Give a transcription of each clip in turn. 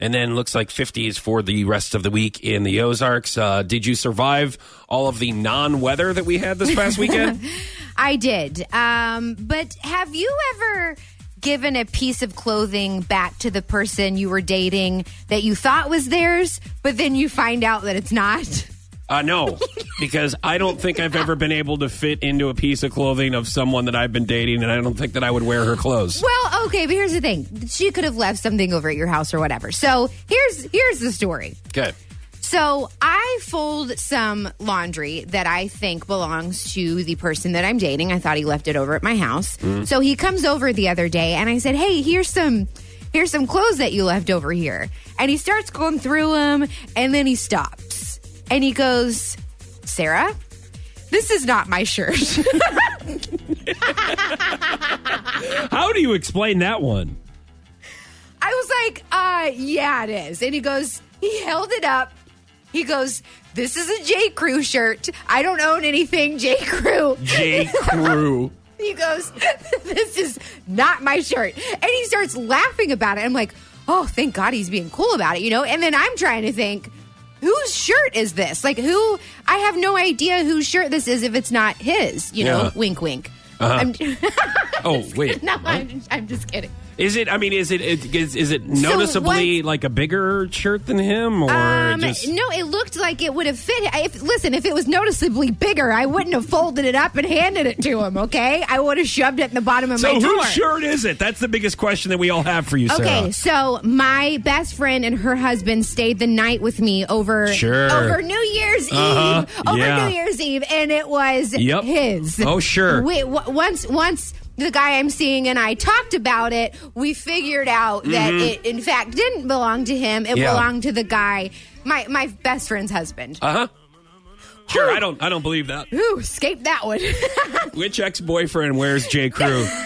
and then looks like 50s for the rest of the week in the Ozarks. Uh, did you survive all of the non weather that we had this past weekend? I did. Um, but have you ever given a piece of clothing back to the person you were dating that you thought was theirs, but then you find out that it's not? Uh, no, because I don't think I've ever been able to fit into a piece of clothing of someone that I've been dating, and I don't think that I would wear her clothes. Well, okay, but here's the thing: she could have left something over at your house or whatever. So here's here's the story. Okay. So I fold some laundry that I think belongs to the person that I'm dating. I thought he left it over at my house. Mm-hmm. So he comes over the other day and I said, "Hey, here's some here's some clothes that you left over here." And he starts going through them and then he stops. And he goes, "Sarah, this is not my shirt." How do you explain that one? I was like, uh, yeah, it is. And he goes, he held it up. He goes, this is a J. Crew shirt. I don't own anything J. Crew. J. Crew. He goes, this is not my shirt. And he starts laughing about it. I'm like, oh, thank God he's being cool about it, you know? And then I'm trying to think, whose shirt is this? Like, who? I have no idea whose shirt this is if it's not his, you know? Yeah. Wink, wink. Uh-huh. I'm, Oh, wait. no, I'm, I'm just kidding. Is it? I mean, is it? Is, is it noticeably like a bigger shirt than him, or Um, just? no, it looked like it would have fit. If, listen, if it was noticeably bigger, I wouldn't have folded it up and handed it to him. Okay, I would have shoved it in the bottom of So my drawer. whose shirt is it? That's the biggest question that we all have for you, Sarah. Okay, so my best friend and her husband stayed the night with me over Sure. over New Year's Uh-huh, Eve. Over yeah. New Year's Eve, and it was Yep. his. Oh, sure. We, w- once once the guy I'm seeing and I talked about it, we figured out that it in fact didn't belong to him. It Mm-hmm. Yeah. belonged to the guy, my my best friend's husband. Uh huh. Sure, I don't. I don't believe that. Ooh, escape that one. Which ex boyfriend wears J. Crew?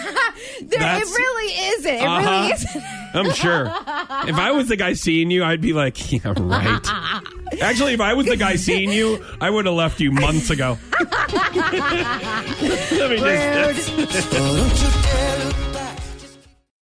There, it really isn't. It Uh-huh. really isn't. I'm sure. If I was the guy seeing you, I'd be like, yeah, right. Actually, if I was the guy seeing you, I would have left you months ago. Let me just-